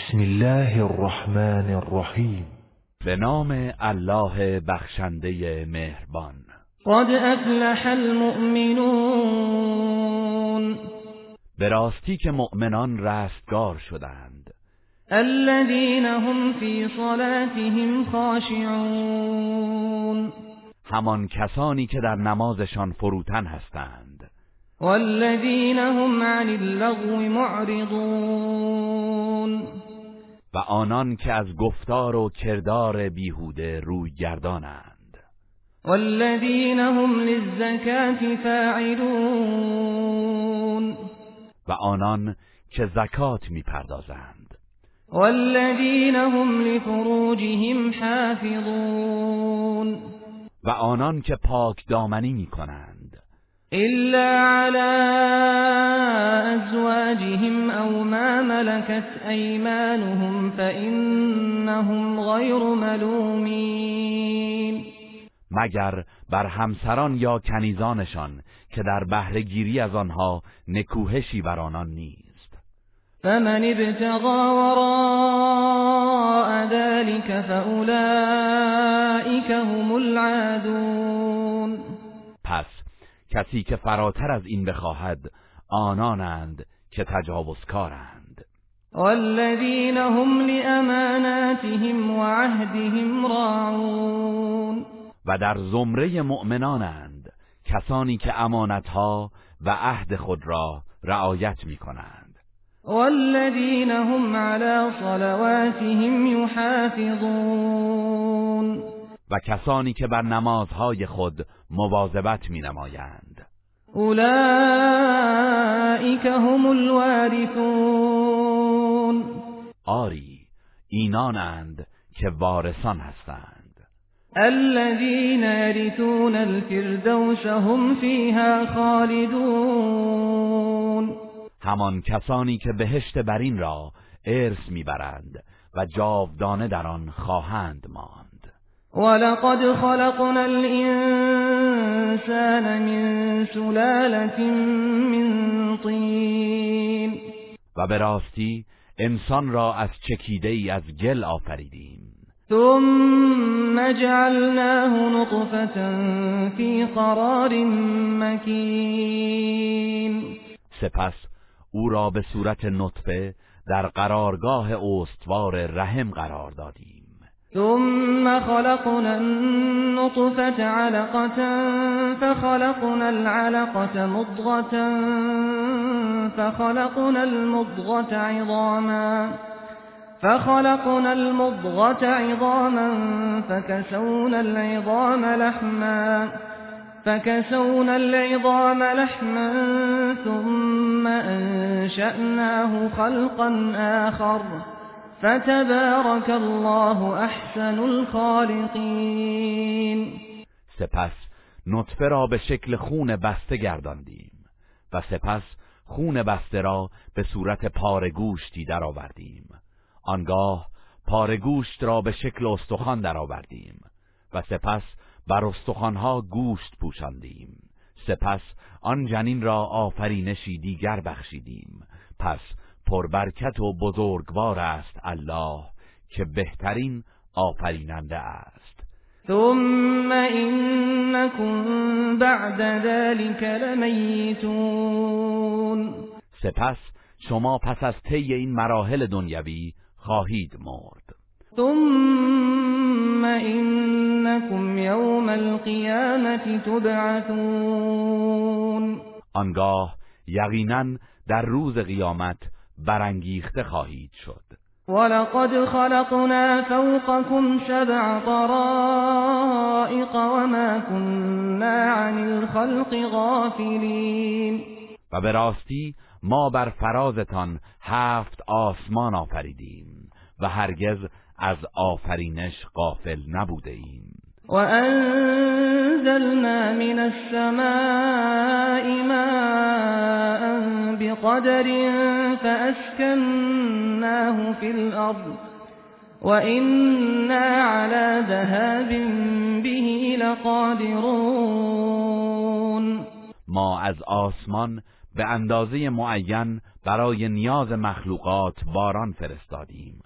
بسم الله الرحمن الرحیم. به نام الله بخشنده مهربان. قد افلح المؤمنون. به راستی که مؤمنان رستگار شدند. الذين هم في صلاتهم خاشعون. همان کسانی که در نمازشان فروتن هستند. والذين هم عن اللغو معرضون. و آنان که از گفتار و کردار بیهوده روی گردانند. والذين هم للزكاة فاعلون. و آنان که زکات می‌پردازند. والذين هم لفروجهم حافظون. و آنان که پاک دامنی می‌کنند. إلا على أزواجهم أو ما ملكت أيمانهم فإنهم غير ملومين مگر بر همسران یا کنیزانشان که در بهرهگیری از آنها نکوهشی بر آنان نیست. فمن ابتغى وراء ذلك فأولئك هم العادون کسی که فراتر از این بخواهد آنانند که تجاوزکارند. والذين هم لأماناتهم وعهدهم راعون. و در زمره مؤمنانند کسانی که امانتها و عهد خود را رعایت می کنند والذين هم على صلواتهم يحافظون و کسانی که بر نمازهای خود مواظبت می نمایند هم الوارثون. آری اینانند که وارثان هستند. الذين يرثون الفردوس هم فيها خالدون. همان کسانی که بهشت برین را ارث می‌برند و جاودانه در آن خواهند ماند. ولقد خلقنا الإنسان من سلالة من طين. و به راستی انسان را از چکیده ای از گل آفریدیم. ثم جعلناه نطفة في قرار مكين. سپس او را به صورت نطفه در قرارگاه استوار رحم قرار دادیم. ثم خلقنا النطفة علقة فخلقنا العلقة مضغة فخلقنا المضغة عظاما فخلقنا المضغة عظاما فكسونا العظام لحما فكسونا العظام لحما ثم أنشأناه خلقا آخر فتبارك الله احسن الخالقین. سپس نطفه را به شکل خون بسته گرداندیم و سپس خون بسته را به صورت پاره گوشتی درآوردیم. آنگاه پاره گوشت را به شکل استخوان درآوردیم و سپس بر استخوانها گوشت پوشاندیم. سپس آن جنین را آفرینشی دیگر بخشیدیم. پس پربرکت و بزرگوار است الله که بهترین آفریننده است. ثم انکم بعد ذلك لمیتون سپس شما پس از طی این مراحل دنیوی خواهید مرد. ثم انکم یوم القیامت تبعثون. آنگاه یقینا در روز قیامت برانگیخته خواهید شد. ولقد خلقنا فوقكم سبع طرائق وما كنا عن الخلق غافلين. و به راستی ما بر فرازتان هفت آسمان آفریدیم و هرگز از آفرینش غافل نبوده ایم. وأنزلنا من السماء ماء بقدر فأسكناه في الأرض وإنا على ذهاب به لقادرون ما از آسمان به اندازه معین برای نیاز مخلوقات باران فرستادیم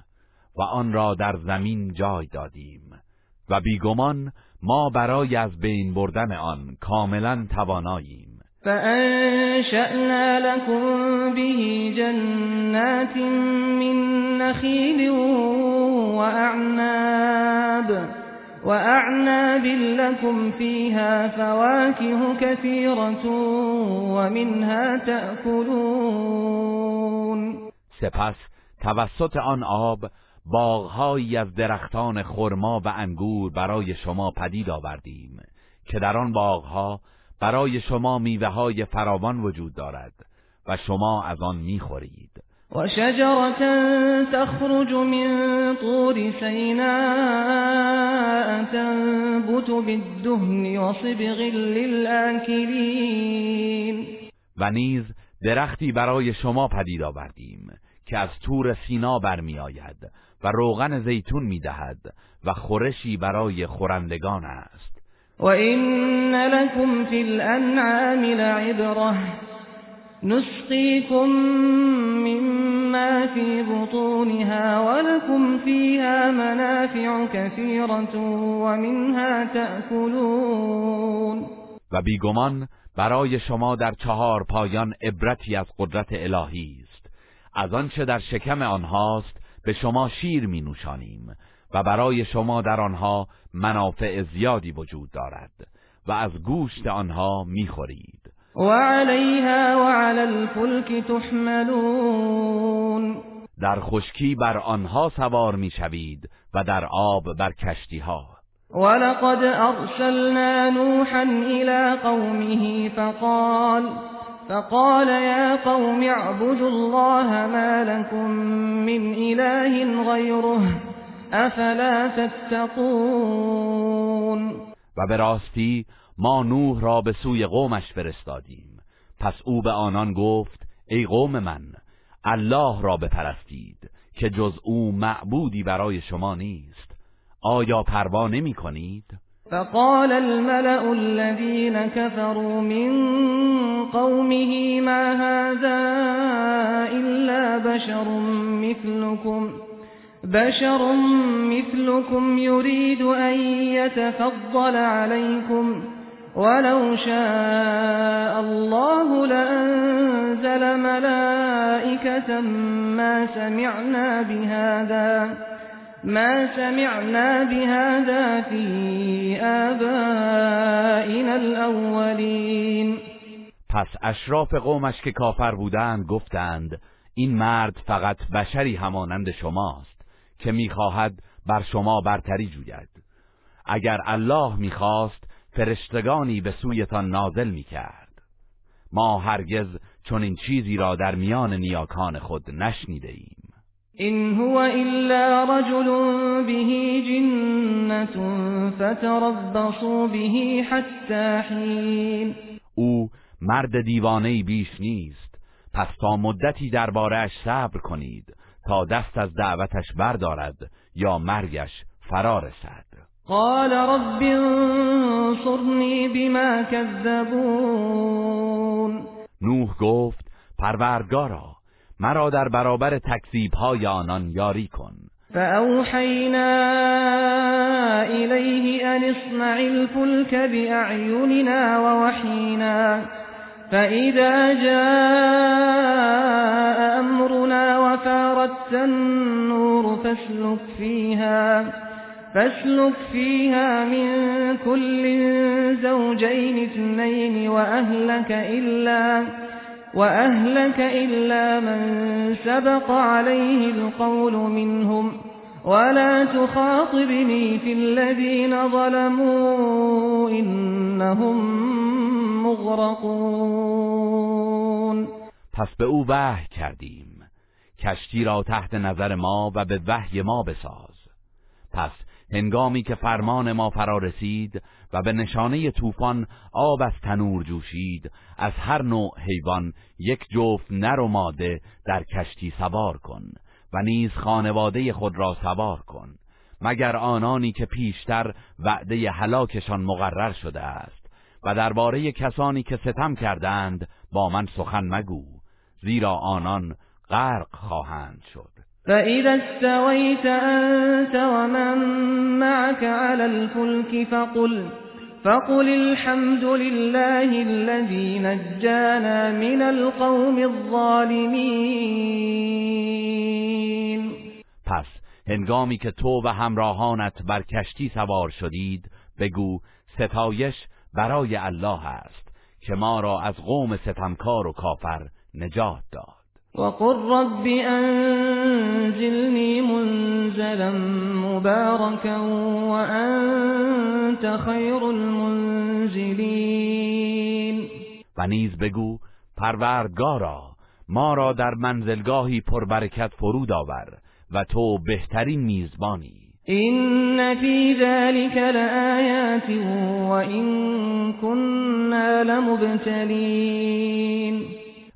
و آن را در زمین جای دادیم. و بیگمان ما برای از بین بردن آن کاملا تواناییم. فأنشأنا لكم به جنات من نخيل وأعناب وأعناب لكم فيها فواكه كثيرة ومنها تأكلون. سپس توسط آن آب باغهایی از درختان خرما و انگور برای شما پدید آوردیم که در آن باغها برای شما میوه های فراوان وجود دارد و شما از آن می‌خورید. و شجرة تخرج من طور سیناء تنبت بالدهن و صبغ للآکلین. و نیز درختی برای شما پدید آوردیم که از تور سینا برمیآید و روغن زیتون می‌دهد و خورشی برای خورندگان است. وَإِنَّ لَكُمْ فِي الْأَنْعَامِ لَعِبْرَةً نُسْقِيكُم مِّمَّا فِي بُطُونِهَا وَلَكُمْ فِيهَا مَنَافِعُ كَثِيرَةٌ وَمِنْهَا تَأْكُلُونَ و بیگمان برای شما در چهار پایان عبرتی از قدرت الهی است. از آنچه در شکم آنهاست به شما شیر می نوشانیم و برای شما در آنها منافع زیادی وجود دارد و از گوشت آنها می‌خورید. و علیها و علی الفلک تحملون. در خشکی بر آنها سوار می‌شوید و در آب بر کشتی ها ولقد ارسلنا نوحا الى قومه فقال فقال يا قوم اعبدوا الله ما لكم من اله غيره افلا تتقون. و به راستی ما نوح را به سوی قومش فرستادیم. پس او به آنان گفت ای قوم من الله را بپرستید که جز او معبودی برای شما نیست. آیا پروا نمی کنید؟ فقال الملأ الذين كفروا من قومه ما هذا إلا بشر مثلكم بشر مثلكم يريد أن يتفضل عليكم ولو شاء الله لأنزل ملائكة ما سمعنا بهذا ما سمعنا بهذا في آبائنا الأولين. پس اشراف قومش که کافر بودند گفتند این مرد فقط بشری همانند شماست که می‌خواهد بر شما برتری جوید. اگر الله می‌خواست فرشتگانی به سویتان نازل می‌کرد. ما هرگز چون این چیزی را در میان نیاکان خود نشنیده ایم. این هو الا رجل به جنة فتربصوا به حتی حین او مرد دیوانه بیش نیست. پس تا مدتی دربارهش صبر کنید تا دست از دعوتش بردارد یا مرگش فرا رسد. قال رب انصرنی بما كذبون نوح گفت پروردگارا مرا در برابر تکذیب های آنان یاری کن. فأوحينا إليه أن اصنع الفلك بأعيننا ووحينا فإذا جاء أمرنا وفاردت النور فاسلك فيها فاسلك فيها من كل زوجين اثنين وأهلك إلا وأهلك إلا من سبق عليه القول منهم ولا تخاطبني في الذين ظلموا إنهم مغرقون پس به او وحی کردیم. کشتی را تحت نظر ما و به وحی ما بساز. پس هنگامی که فرمان ما فرا رسید و به نشانه طوفان آب از تنور جوشید. از هر نوع حیوان یک جفت نر و ماده در کشتی سوار کن و نیز خانواده خود را سوار کن مگر آنانی که پیشتر وعده هلاکشان مقرر شده است و درباره کسانی که ستم کردند با من سخن مگو زیرا آنان غرق خواهند شد. فإذا استويت أنت ومن معك على الفلك فقل فقل الحمد لله الذي نجانا من القوم الظالمين. پس هنگامی که تو و همراهانت بر کشتی سوار شدید بگو ستایش برای الله است که ما را از قوم ستمکار و کافر نجات داد. وقل رب أنزلني منزلا مباركا وأنت خير المنزلين و نیز بگو پروردگارا ما را در منزلگاهی پربرکت فرود آور و تو بهترین میزبانی. إن في ذلك لآيات وإن كنا لمبتلين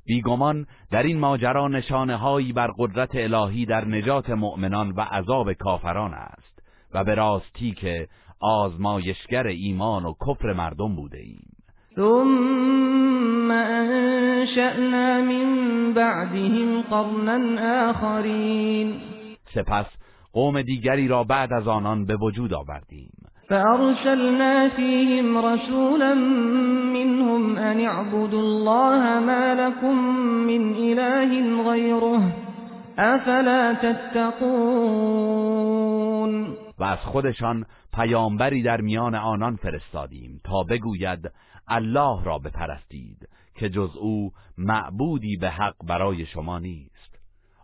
بیگمان در این ماجرا نشانه هایی بر قدرت الهی در نجات مؤمنان و عذاب کافران است و به راستی که آزمایشگر ایمان و کفر مردم بوده ایم. ثم انشأنا من بعدهم قرنا آخرین. سپس قوم دیگری را بعد از آنان به وجود آوردیم. فأرسلنا فيهم رسولا منهم أن اعبدوا الله ما لكم من إله غيره أفلا تتقون و از خودشان پیامبری در میان آنان فرستادیم تا بگوید الله را بپرستید که جز او معبودی به حق برای شما نیست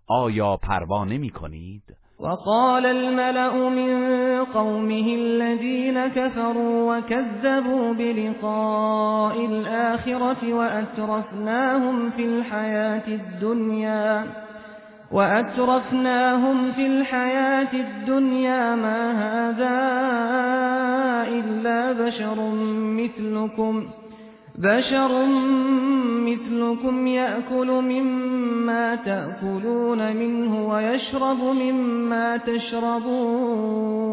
آیا پروا نمی کنید؟ وقال الملأ من قومه الذين كفروا وكذبوا بلقاء الآخرة وأترفناهم في الحياة الدنيا وأترفناهم في الحياة الدنيا ما هذا إلا بشر مثلكم بشر مثلكم يأكل مما تأكلون منه ويشرب مما تشربون.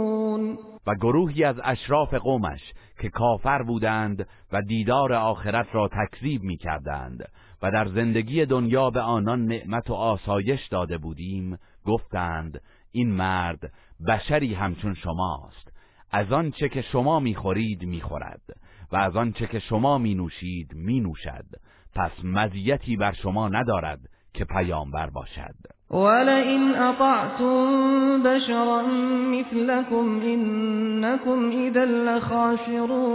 و گروهی از اشراف قومش که کافر بودند و دیدار آخرت را تکذیب می کردند و در زندگی دنیا به آنان نعمت و آسایش داده بودیم گفتند این مرد بشری همچون شماست از آنچه که شما می‌خورید می‌خورد. و از آنچه که شما می نوشید می نوشد پس مزیتی بر شما ندارد که پیامبر باشد. ولئن اطعتم بشرا مثلكم انكم اذا لخاسرون.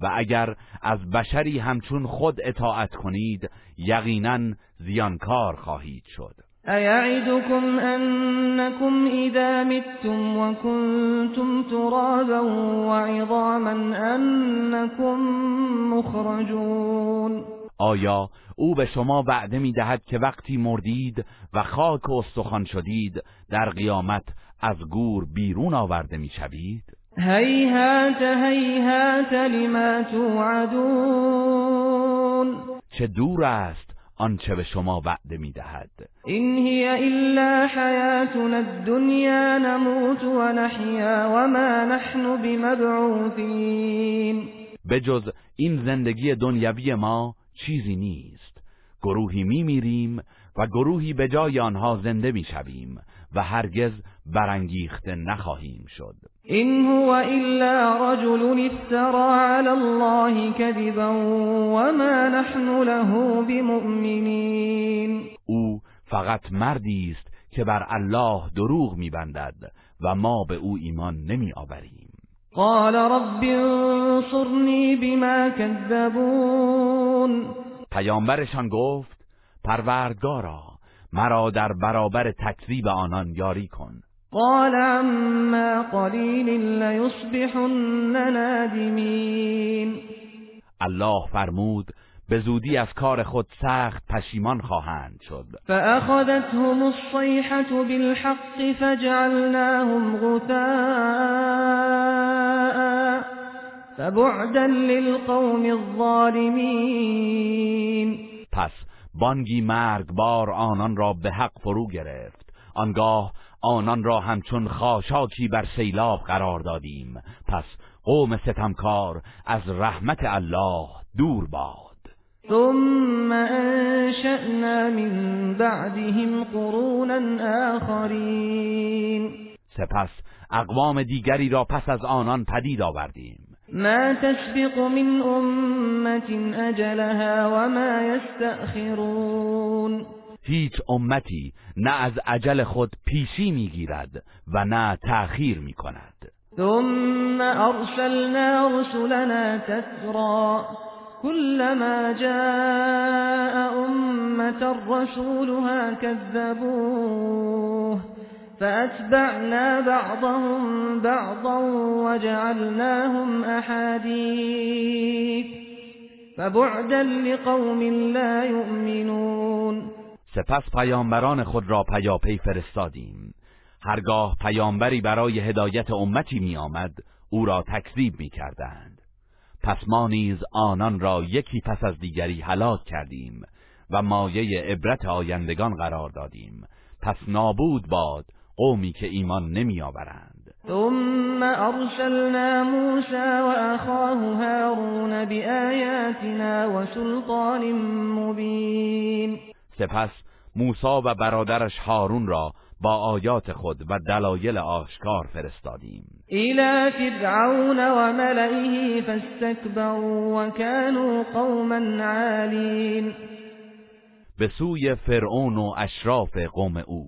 و اگر از بشری همچون خود اطاعت کنید یقینا زیانکار خواهید شد. أيعدكم أنكم إذا متم وكنتم ترابا وعظاما أنكم مخرجون آیا او به شما وعده می دهد که وقتی مردید و خاک و استخوان شدید در قیامت از گور بیرون آورده می شوید؟ هیهات هیهات لما توعدون چه دور است آنچه به شما وعده می‌دهد. این هی الا حیاتنا الدنیا نموت و نحیا و ما نحن بمبعوثین. بجز این زندگی دنیوی ما چیزی نیست. گروهی میمیریم و گروهی به جای آنها زنده می‌شویم و هرگز برانگیخته نخواهیم شد. این هو الا رجل افترا علی الله كذبا وما نحن له بمؤمنین او فقط مردی است که بر الله دروغ میبندد و ما به او ایمان نمی آوریم قال رب انصرنی بما كذبون پیامبرشان گفت پروردگارا مرا در برابر تکذیب آنان یاری کن. قال عما قلیل لیصبحن نادمین الله فرمود به زودی از کار خود سخت پشیمان خواهند شد. فأخذتهم الصيحة بالحق فجعلناهم غثاء فبعدا للقوم الظالمين. پس بانگی مرگبار آنان را به حق فرو گرفت. آنگاه آنان را همچون خاشاکی بر سیلاب قرار دادیم. پس قوم ستمکار از رحمت الله دور باد. ثم انشأنا من بعدهم قرونا آخرین. سپس اقوام دیگری را پس از آنان پدید آوردیم. ما تسبق من امت اجلها وما یستأخرون هیچ امتی نه از عجل خود پیشی می‌گیرد و نه تأخیر می کند ثم ارسلنا رسلنا تترا كلما جاء أمة رسولها كذبوه فأتبعنا بعضهم بعضا وجعلناهم أحاديث فبعدا لقوم لا يؤمنون سپس پیامبران خود را پیاپی فرستادیم. هرگاه پیامبری برای هدایت امتی می آمد او را تکذیب می کردند پس ما نیز آنان را یکی پس از دیگری هلاک کردیم و مایه عبرت آیندگان قرار دادیم. پس نابود باد قومی که ایمان نمی آورند ثم ارسلنا موسى واخاه هارون بآیاتنا وسلطان مبین سپس موسی و برادرش هارون را با آیات خود و دلایل آشکار فرستادیم. الى فرعون و ملئه فاستكبروا وكانوا قوما عالین. به سوی فرعون و اشراف قوم او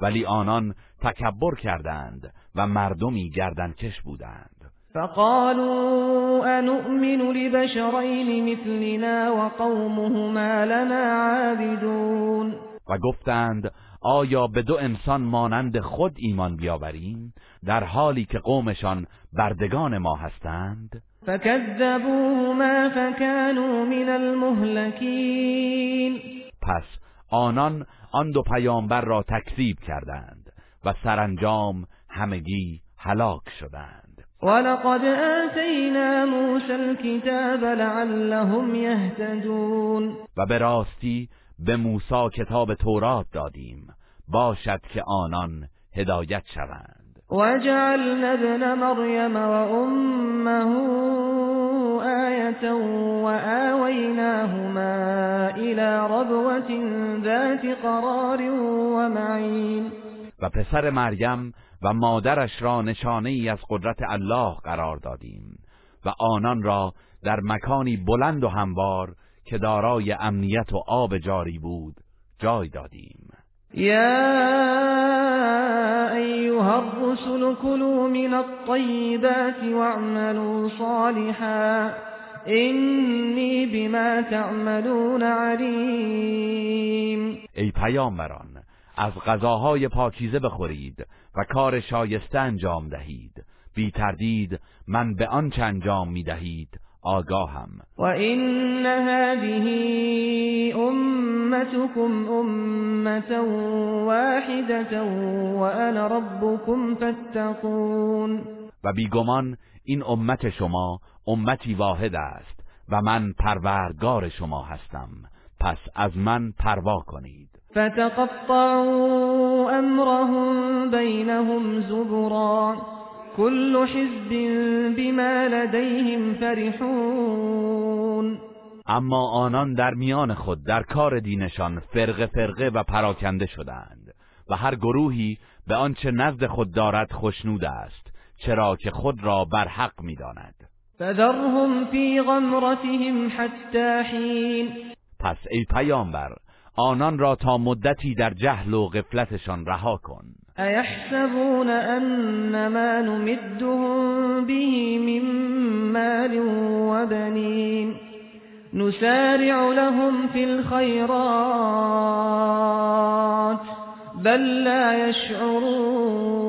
ولی آنان تکبر کردند و مردمی گردنکش بودند. فقالوا انؤمن لبشرين مثلنا وقومهما لنا عابدون. و گفتند آیا به دو انسان مانند خود ایمان بیاوریم در حالی که قومشان بردگان ما هستند؟ فكذبوهما فكانوا من المهلكين پس آنان آن دو پیامبر را تکذیب کردند و سرانجام همگی هلاک شدند. ولقد آتینا موسى الكتاب لعلهم يهتدون و به راستی به موسی کتاب تورات دادیم. باشد که آنان هدایت شوند. وجعلنا ابن مريم وأمه آية وآويناهما إلى ربوة ذات قرار ومعين. و پسر مریم و مادرش را نشانه ای از قدرت الله قرار دادیم و آنان را در مکانی بلند و هموار که دارای امنیت و آب جاری بود جای دادیم. يا أيها الرسل كلوا من الطيبات واعملوا صالحا إني بما تعملون عليم ای پیامبران از غذاهای پاکیزه بخورید و کار شایسته انجام دهید. بی تردید من به آنچه انجام می دهید آگاهم. و این هذه امتكم امه واحده وانا ربكم فاتقون. و بیگمان این امت شما امتی واحد است و من پروردگار شما هستم. پس از من پروا کنید. فتقطعوا امرهم بینهم زبرا. كل حزب بما لديهم فرحون. اما آنان در میان خود در کار دینشان فرقه فرقه و پراکنده شدند و هر گروهی به آنچه نزد خود دارد خشنود است چرا که خود را بر حق می‌داند. فذرهم فی غمرتهم حتی حین. پس ای پیامبر آنان را تا مدتی در جهل و غفلتشان رها کن. ایحسبون ان ما نمدهم به من مال و بنین نسارع لهم في الخيرات بل لا يشعرون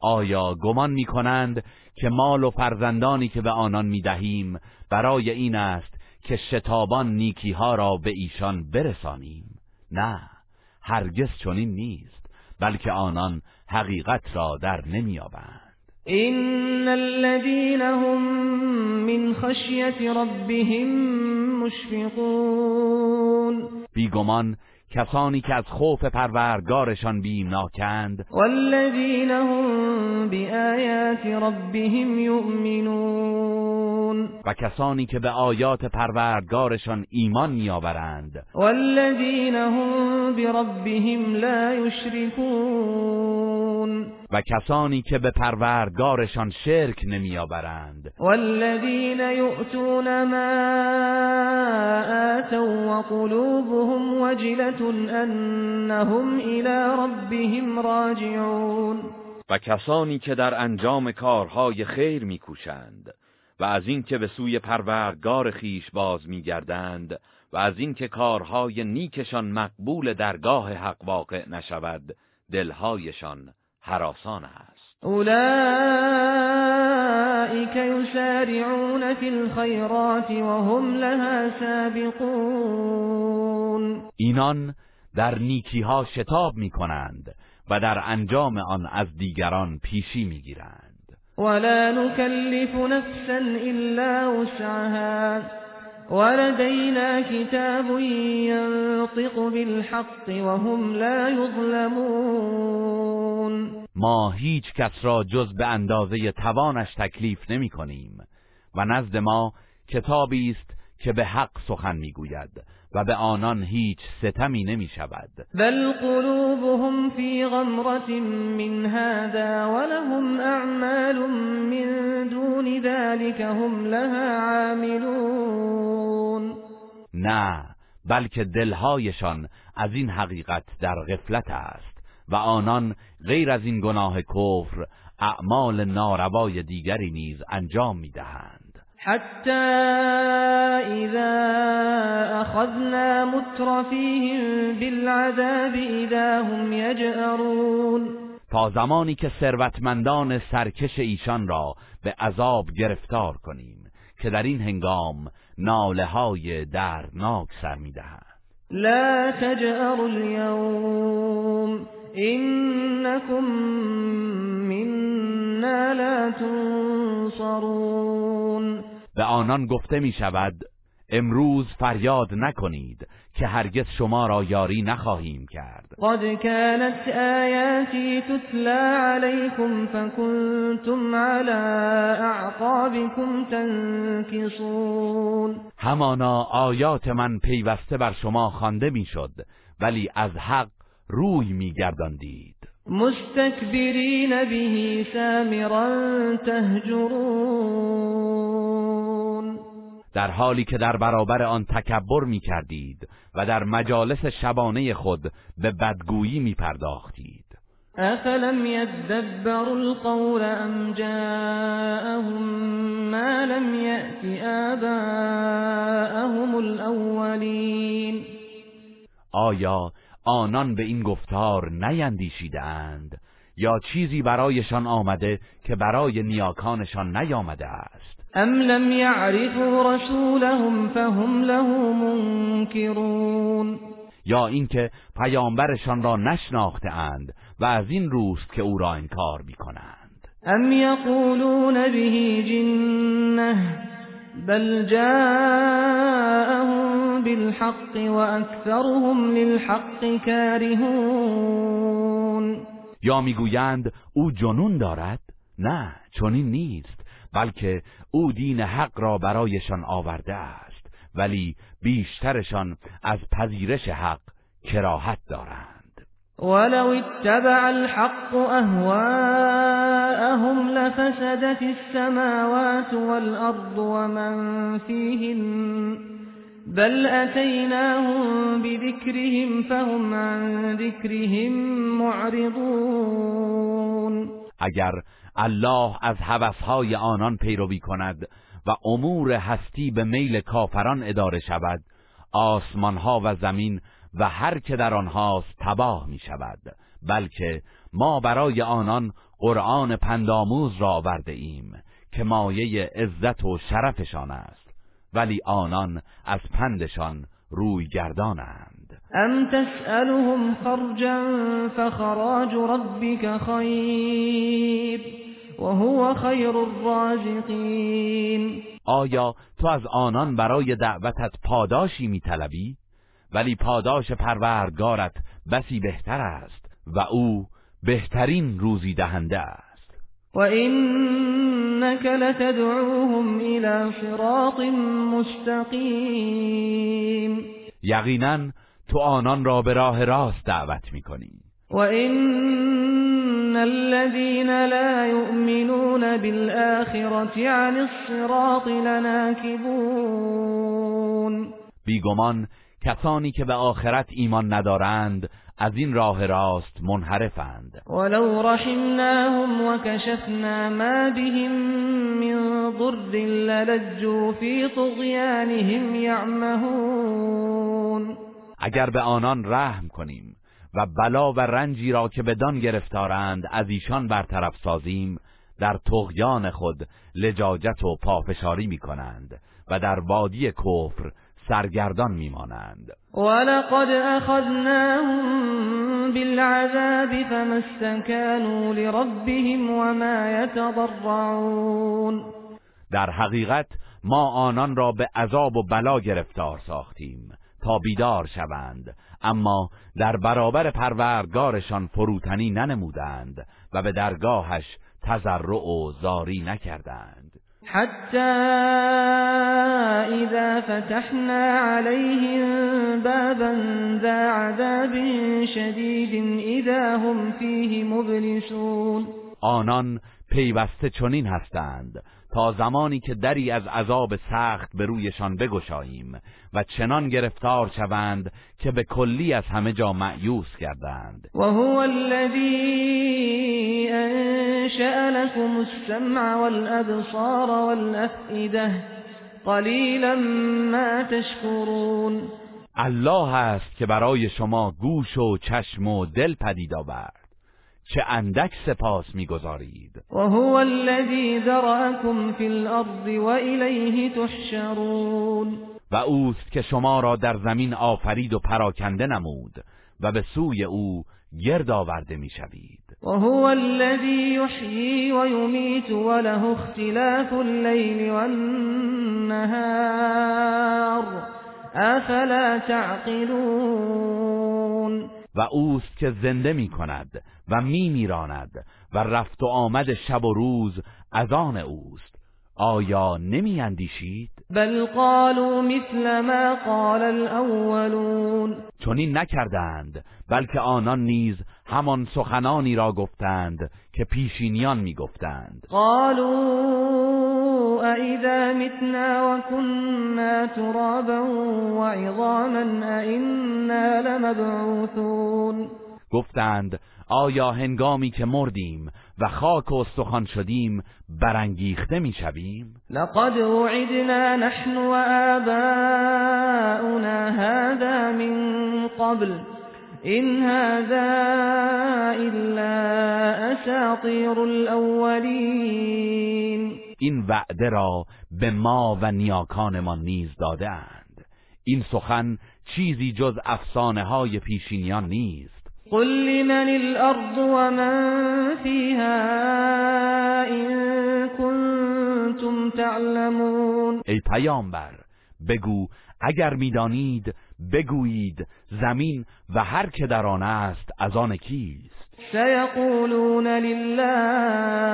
آیا گمان می کنند که مال و فرزندانی که به آنان می دهیم برای این است که شتابان نیکی ها را به ایشان برسانیم؟ نه هرگز چنین نیست. بلکه آنان حقیقت را در نمییابند. این الذين هم من خشیت ربهم مشفقون. بیگمان کسانی که از خوف پروردگارشان بیمناکند والذین هم بآیات ربهم یؤمنون. و کسانی که به آیات پروردگارشان ایمان میآورند. والذین هم بربهم لا یشرکون. و کسانی که به پروردگارشان شرک نمیآورند. والذین یؤتون ما آتوا وقلوبهم وجلة انهم الى ربهم راجعون. و کسانی که در انجام کارهای خیر میکوشند و از اینکه به سوی پروردگار خیش باز میگردند و از اینکه کارهای نیکشان مقبول درگاه حق واقع نشود دلهایشان حراسان است. اولئك یسارعون فی الخیرات وهم لها سابقون. اینان در نیکی ها شتاب می کنند و در انجام آن از دیگران پیشی می گیرند ولا نكلف نفسا الا وسعها. ولدينا كتاب ينطق بالحق وهم لا يظلمون ما هیچ کس را جز به اندازه توانش تکلیف نمی کنیم و نزد ما کتابی است که به حق سخن می‌گوید. و به آنان هیچ ستمی نمی شود بل قلوبهم فی غمرت من هذا ولهم اعمال من دون ذلك هم لها عاملون. نه بلکه دلهایشان از این حقیقت در غفلت است و آنان غیر از این گناه کفر اعمال ناروای دیگری نیز انجام می‌دهند. حتى إذا أخذنا مترفيهم بالعذاب إذا هم يجأرون. تا زمانی که ثروتمندان سرکش ایشان را به عذاب گرفتار کنیم که در این هنگام ناله های درناک سر می‌دهند لا تجأروا اليوم انكم منا لا تنصرون. به آنان گفته می شود امروز فریاد نکنید که هرگز شما را یاری نخواهیم کرد. قد كانت آیاتی تتلا علیکم فکنتم على اعقابكم تنکصون همانا آیات من پیوسته بر شما خوانده می‌شد ولی از حق روی میگرداندید. مستكبرین به سامرا تهجرون. در حالی که در برابر آن تکبر می کردید و در مجالس شبانه خود به بدگویی می پرداختید افلم يدبروا القول ام جاءهم ما لم يأت آباءهم الاولین آیا آنان به این گفتار نیندیشیدند یا چیزی برایشان آمده که برای نیاکانشان نیامده است. ام لم يعرفوا رسولهم فهم له منکرون. یا اینکه پیامبرشان را نشناخته اند و از این روست که او را انکار می‌کنند. ام یقولون به جنه بل جاءهم بالحق واكثرهم للحق كارهون. یا می‌گویند او جنون دارد؟ نه چنین نیست بلکه او دین حق را برایشان آورده است ولی بیشترشان از پذیرش حق کراهت دارند. ولو اتبع الحق اهواءهم لفسدت السماوات والارض ومن فيهن بل اتيناهم بذكرهم فهم عن ذكرهم معرضون. اگر الله از هوسهای آنان پیروی کند و امور هستی به میل کافران اداره شود آسمانها و زمین و هر که در آنهاست تباه می شود بلکه ما برای آنان قرآن پنداموز را آورده ایم که مایه عزت و شرفشان است ولی آنان از پندشان روی گردانند. ام تسألهم خرجا فخراج ربك خیر وهو خیر الرازقین. آیا تو از آنان برای دعوتت پاداشی میطلبی؟ ولی پاداش پروردگارت بسی بهتر است و او بهترین روزی دهنده است. و اینک لتدعوهم الى صراط مستقیم. یقینا تو آنان را به راه راست دعوت می‌کنی. و این الذين لا يؤمنون بالآخرة عن الصراط لناكبون بیگمان کسانی که به آخرت ایمان ندارند از این راه راست منحرفند. ولو رحمناهم وكشفنا ما بهم من ضر للجوا في طغيانهم يعمهون اگر به آنان رحم کنیم و بلا و رنجی را که بدان گرفتارند از ایشان برطرف سازیم در تغیان خود لجاجت و پافشاری می کنند و در وادی کفر سرگردان میمانند. ولقد اخذناهم بالعذاب فما استكانوا لربهم وما يتضرعون. در حقیقت ما آنان را به عذاب و بلا گرفتار ساختیم تا بیدار شوند. اما در برابر پروردگارشان فروتنی ننمودند و به درگاهش تضرع و زاری نکردند. حتى إذا فتحنا عليهم بابا ذا عذاب شديد إذا هم فيه مبلسون. آنان پیوسته چنین هستند. تا زمانی که دری از عذاب سخت به رویشان بگشاییم و چنان گرفتار شوند که به کلی از همه جا معیوس کردند و هو الذی انشأ لكم السمع والابصار والافئده قلیلا ما تشکرون. الله است که برای شما گوش و چشم و دل پدید آورد. چه اندک سپاس می‌گذارید. و هو الذی ذرأکم فی الارض و الیه تحشرون. و اوست که شما را در زمین آفرید و پراکنده نمود و به سوی او گرد آورده می‌شوید. و هو الذی یحیی و یمیت و له اختلاف اللیل و النهار. افلا تعقلون؟ و اوست که زنده می کند و می میراند و رفت و آمد شب و روز از آن اوست آیا نمی اندیشید؟ بل قالوا مثل ما قال الاولون چنین نکردند بلکه آنان نیز همان سخنانی را گفتند که پیشینیان می‌گفتند. قالوا اذا متنا وكنا ترابا وعظاما ائنا لمبعوثون. گفتند آیا هنگامی که مردیم و خاک و استخوان شدیم برانگیخته می‌شویم؟ لقد وعدنا نحن وآباؤنا هذا من قبل. این هذا الا اساطیر الاولین این وعده را به ما و نیاکانمان نیز دادهاند این سخن چیزی جز افسانه های پیشینیان نیست. قل لمن الارض ومن فيها این کنتم تعلمون ای پیامبر بگو اگر می‌دانید بگویید زمین و هر که در آن است از آن کیست؟ سیقولون لله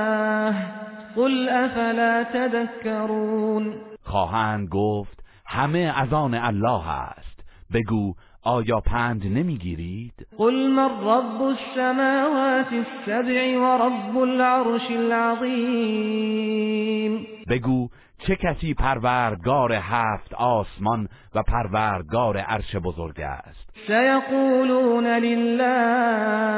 قل افلا تذکرون. خواهند گفت همه از آن الله است. بگو آیا پند نمی‌گیرید؟ قل من رب السماوات السبع و رب العرش العظیم. بگو چه کسی پروردگار هفت آسمان و پروردگار عرش بزرگ است؟ سیقولون لله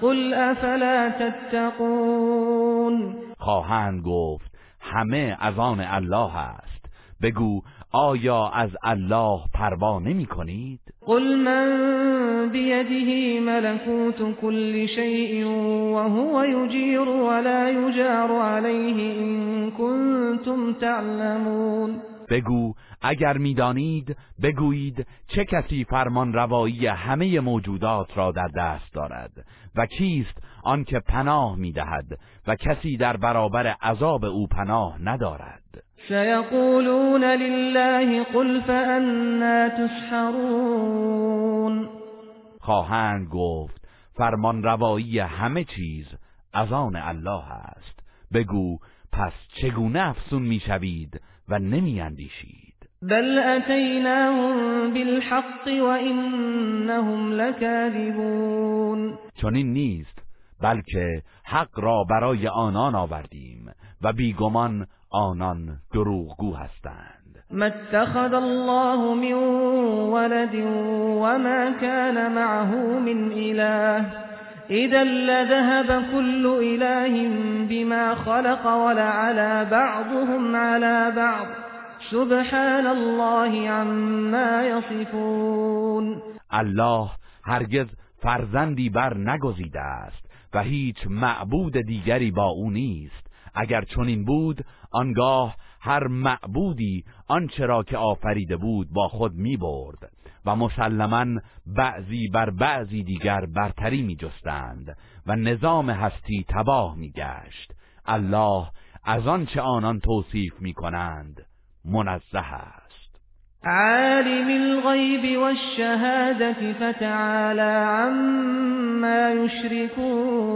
قل افلا تتقون. خواهند گفت همه از آن الله است. بگو آیا از الله پروا نمی کنید؟ قل من بیده ملکوت کل شیء و هو یجیر ولا یجار علیه این کنتم تعلمون بگو اگر می‌دانید بگویید چه کسی فرمان روایی همه موجودات را در دست دارد و کیست آنکه پناه می‌دهد و کسی در برابر عذاب او پناه ندارد سيقولون لله قل فأنا تسحرون. خواهند گفت فرمان روایی همه چیز از آن الله است. بگو پس چگونه افسون می‌شوید و نمیاندیشید؟ بل اتیناهم بالحق وانهم لكاذبون چنین نیست بلکه حق را برای آنان آوردیم و بیگمان آنان دروغگو هستند. ما اتخذ الله من ولد وما كان معه من اله اذا لذهب كل اله بما خلق ولعلى بعضهم على بعض. سبحان الله عما يصفون. الله هرگز فرزندی بر نگزیده است و هیچ معبود دیگری با او نیست. اگر چنین بود آنگاه هر معبودی آنچه را که آفریده بود با خود می برد و مسلما بعضی بر بعضی دیگر برتری می جستند و نظام هستی تباه می گشت الله از آنچه آنان توصیف می کنند منزه است. عالم الغیب والشهادة فتعالى عما یشركون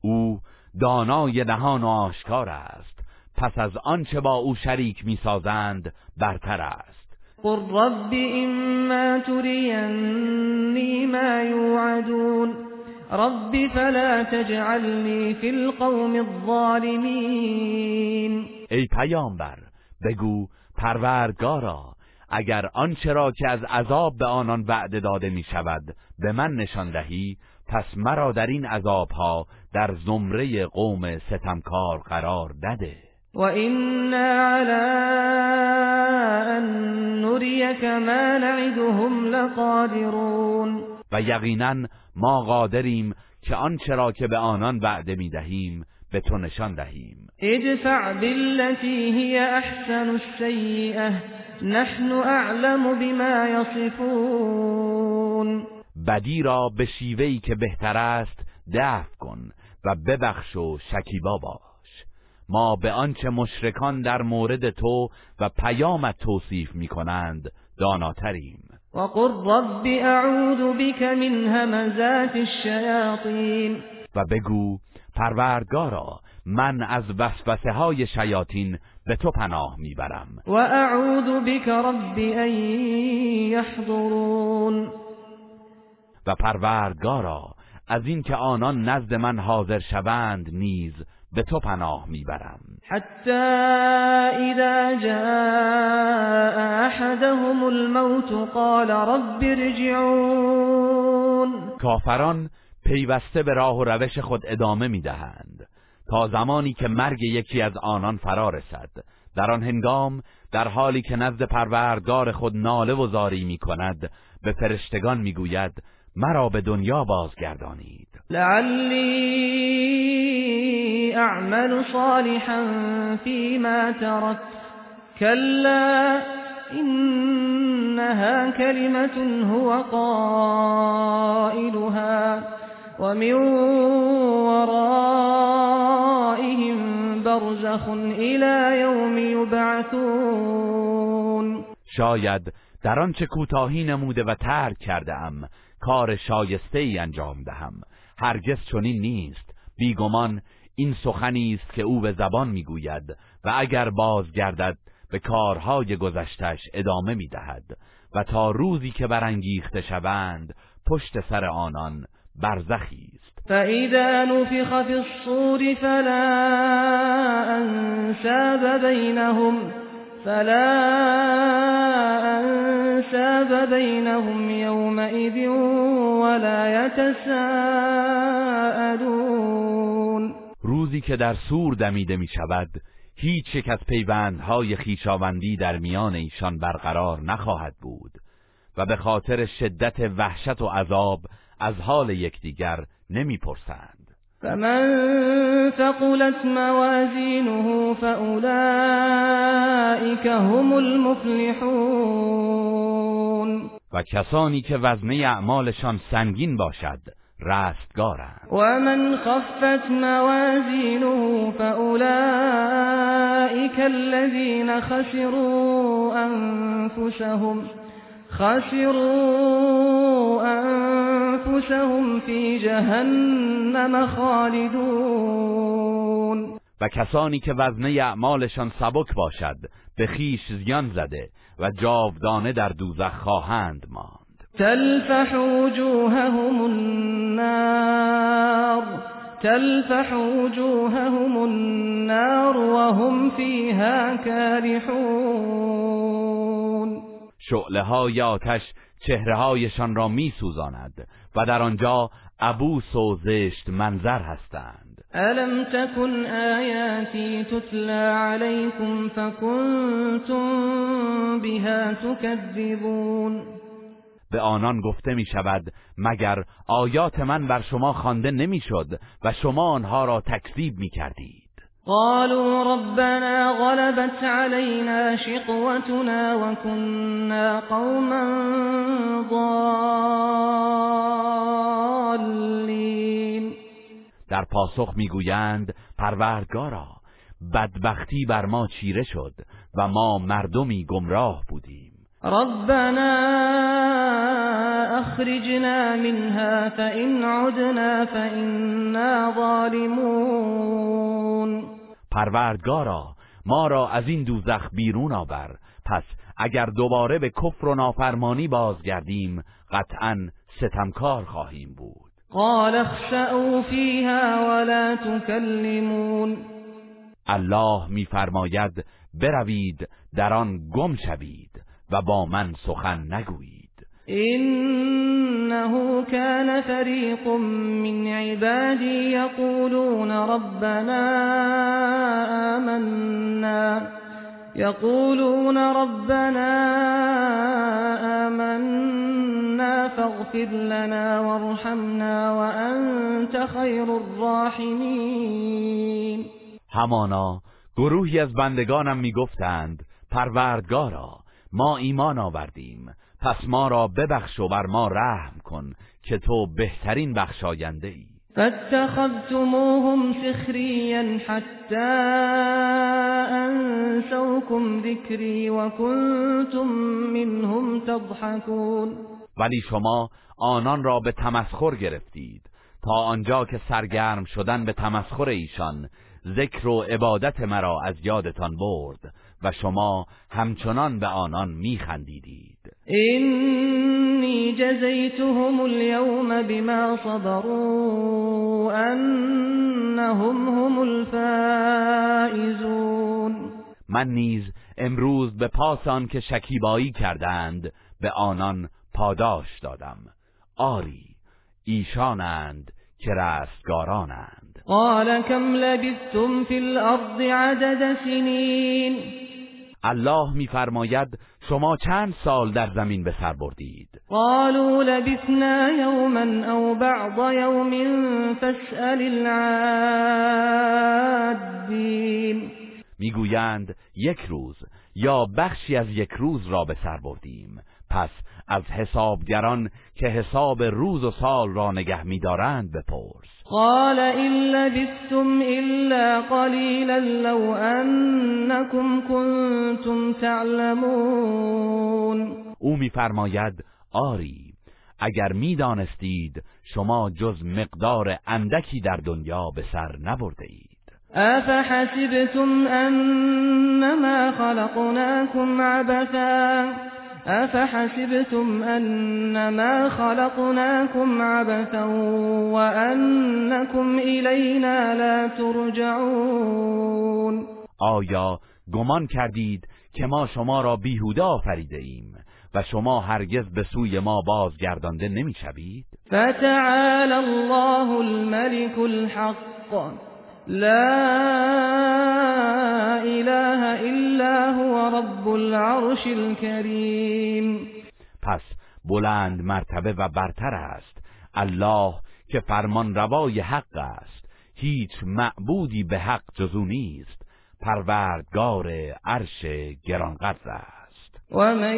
او دانای نهان و آشکار است. پس از آنچه با او شریک می‌سازند برتر است. قل رب اما ترینی ما یوعدون رب فلا تجعلنی فی القوم الظالمین ای پیامبر بگو پروردگارا اگر آنچه را که از عذاب به آنان وعده داده می شود به من نشان دهی پس مرا در این عذابها در زمره قوم ستمکار قرار نده و اینا علی ان نریک ما نعدهم لقادرون. و یقینا ما قادریم که آنچه را که به آنان وعده می دهیم به تو نشان دهیم. ادفع بالتي هي احسن السیئه نحن اعلم بما یصفون. بدی را به شیوهی که بهتر است دفع کن و ببخش و شکیبا باش. ما به آنچه مشرکان در مورد تو و پیامت توصیف می کنند داناتریم. وقل رب اعوذ بك من همزات الشیاطین. و بگو پروردگارا من از وسوسه های شیاطین به تو پناه می‌برم. و اعوذ بك رب ان یحضرون. و پروردگارا از اینکه آنان نزد من حاضر شوند نیز به تو پناه می‌برم. حتی اذا جاء احدهم الموت قال رب ارجعون. کافران پیوسته به راه و روش خود ادامه می‌دهند. تا زمانی که مرگ یکی از آنان فرا رسد. در آن هنگام در حالی که نزد پروردگار خود ناله و زاری می کند به فرشتگان می‌گوید مرا به دنیا بازگردانید. لعلی اعمل صالحا فيما ترك كلا انها كلمة هو قائلها ومن ورائهم برزخ الى يوم يبعثون شاید در آنچه کوتاهی نموده و ترک کرده ام کار شایسته ای انجام دهم. هرگز چنین نیست. بیگمان این سخنی است که او به زبان می‌گوید و اگر بازگردد به کارهای گذشتش ادامه می‌دهد و تا روزی که برانگیخته شوند پشت سر آنان برزخی است. فَإِذَا نُفِخَ فِي الصُّورِ فَلَا أَنْسَابَ بَيْنَهُمْ فَلَا أَنْسَابَ بَيْنَهُمْ يَوْمَئِذٍ وَلَا يَتَسَاءَلُونَ. روزی که در سور دمیده می شود هیچ یک از پیوندهای خیشاوندی در میان ایشان برقرار نخواهد بود و به خاطر شدت وحشت و عذاب از حال یکدیگر نمی‌پرسند. فمن ثقلت موازینه فاولئک هم المفلحون. و کسانی که وزنه اعمالشان سنگین باشد رستگارند. ومن خفت موازينه فأولئك الذين خسروا أنفسهم. خسروا أنفسهم في جهنم خالدون. و کسانی که وزنه اعمالشان سبک باشد به خیش زیان زده و جاودانه در دوزخ خواهند ماند. تلفح وجوههم النار تلفح وجوههم النار وهم فيها كارحون شعله های آتش چهره هایشان را می سوزاند و در آنجا عبوس و زشت منظر هستند. ألم تكن آياتي تتلى عليكم فكنتم بها تكذبون؟ به آنان گفته می شود مگر آیات من بر شما خوانده نمی‌شد و شما آنها را تکذیب می کردید قالوا ربنا غلبت علينا شقوتنا وكنا قوما ضالين. در پاسخ می‌گویند پروردگارا بدبختی بر ما چیره شد و ما مردمی گمراه بودیم. ربنا أخرجنا منها فإن عدنا فإنا ظالمون. پروردگارا ما را از این دوزخ بیرون آور. پس اگر دوباره به کفر و نافرمانی بازگردیم قطعا ستمکار خواهیم بود. قال اخسأوا فيها ولا تكلمون الله میفرماید بروید در آن گم شوید. و با من سخن نگویید. إنه كان فريق من عبادي يقولون ربنا آمنا يقولون ربنا آمنا فاغفر لنا وارحمنا وأنت خير الراحمين. همانا گروهی از بندگانم می‌گفتند پروردگارا ما ایمان آوردیم. پس ما را ببخش و بر ما رحم کن که تو بهترین بخشاینده ای. فاتخذتموهم سخريا حتى أنسوكم ذكري وكنتم منهم تضحكون ولی شما آنان را به تمسخر گرفتید. تا آنجا که سرگرم شدن به تمسخر ایشان ذکر و عبادت مرا از یادتان برد. و شما همچنان به آنان میخندیدید. إني جزيتهم اليوم بما صبروا أنهم هم الفائزون. من نیز امروز به پاس آن که شکیبایی کردند به آنان پاداش دادم. آری ایشانند که رستگارانند قال كم لبثتم في الأرض عدد سنين الله میفرماید شما چند سال در زمین به سر بردید؟ قالوا لبثنا يوما أو بعض يوم فاسأل العادين می‌گویند یک روز یا بخشی از یک روز را به سر بردیم. پس از حسابگران که حساب روز و سال را نگه می‌دارند بپرس. قال إن لبثتم إلا قليلا لو أنكم كنتم تعلمون. او میفرماید آری اگر می‌دانستید شما جز مقدار اندکی در دنیا به سر نبرده اید. أفحسبتم أنما خلقناكم عبثا؟ أفحسبتم أنما خلقناكم عبثا وأنكم إلينا لا ترجعون؟ آیا گمان کردید که ما شما را بیهوده آفریده ایم و شما هرگز به سوی ما بازگردانده نمی‌شوید؟ فتعالى الله الملك الحق. لا إله إلا هو رب العرش الكريم. پس بلند مرتبه و برتر است. الله که فرمان روای حق است. هیچ معبودی به حق جزو نیست. پروردگار عرش گرانقدر است. ومن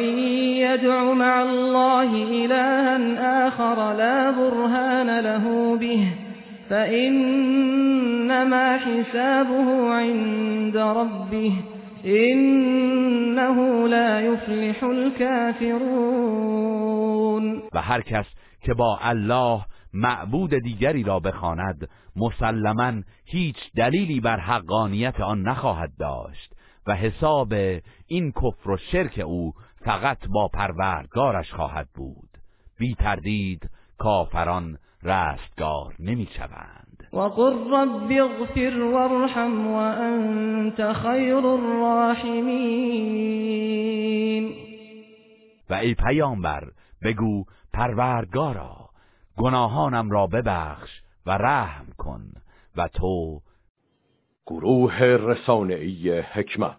يدع مع الله إلها آخر لا برهان له به فإنما حسابه عند ربه إنه لا يفلح الكافرون. و هر کس که با الله معبود دیگری را بخواند مسلما هیچ دلیلی بر حقانیت آن نخواهد داشت و حساب این کفر و شرک او فقط با پروردگارش خواهد بود. بی تردید کافران رستگار نمی شوند وقل رب اغفر وارحم وانت خیر الراحمین و ای پیامبر بگو پروردگارا گناهانم را ببخش و رحم کن و تو گروه رسانه‌ای حکمت.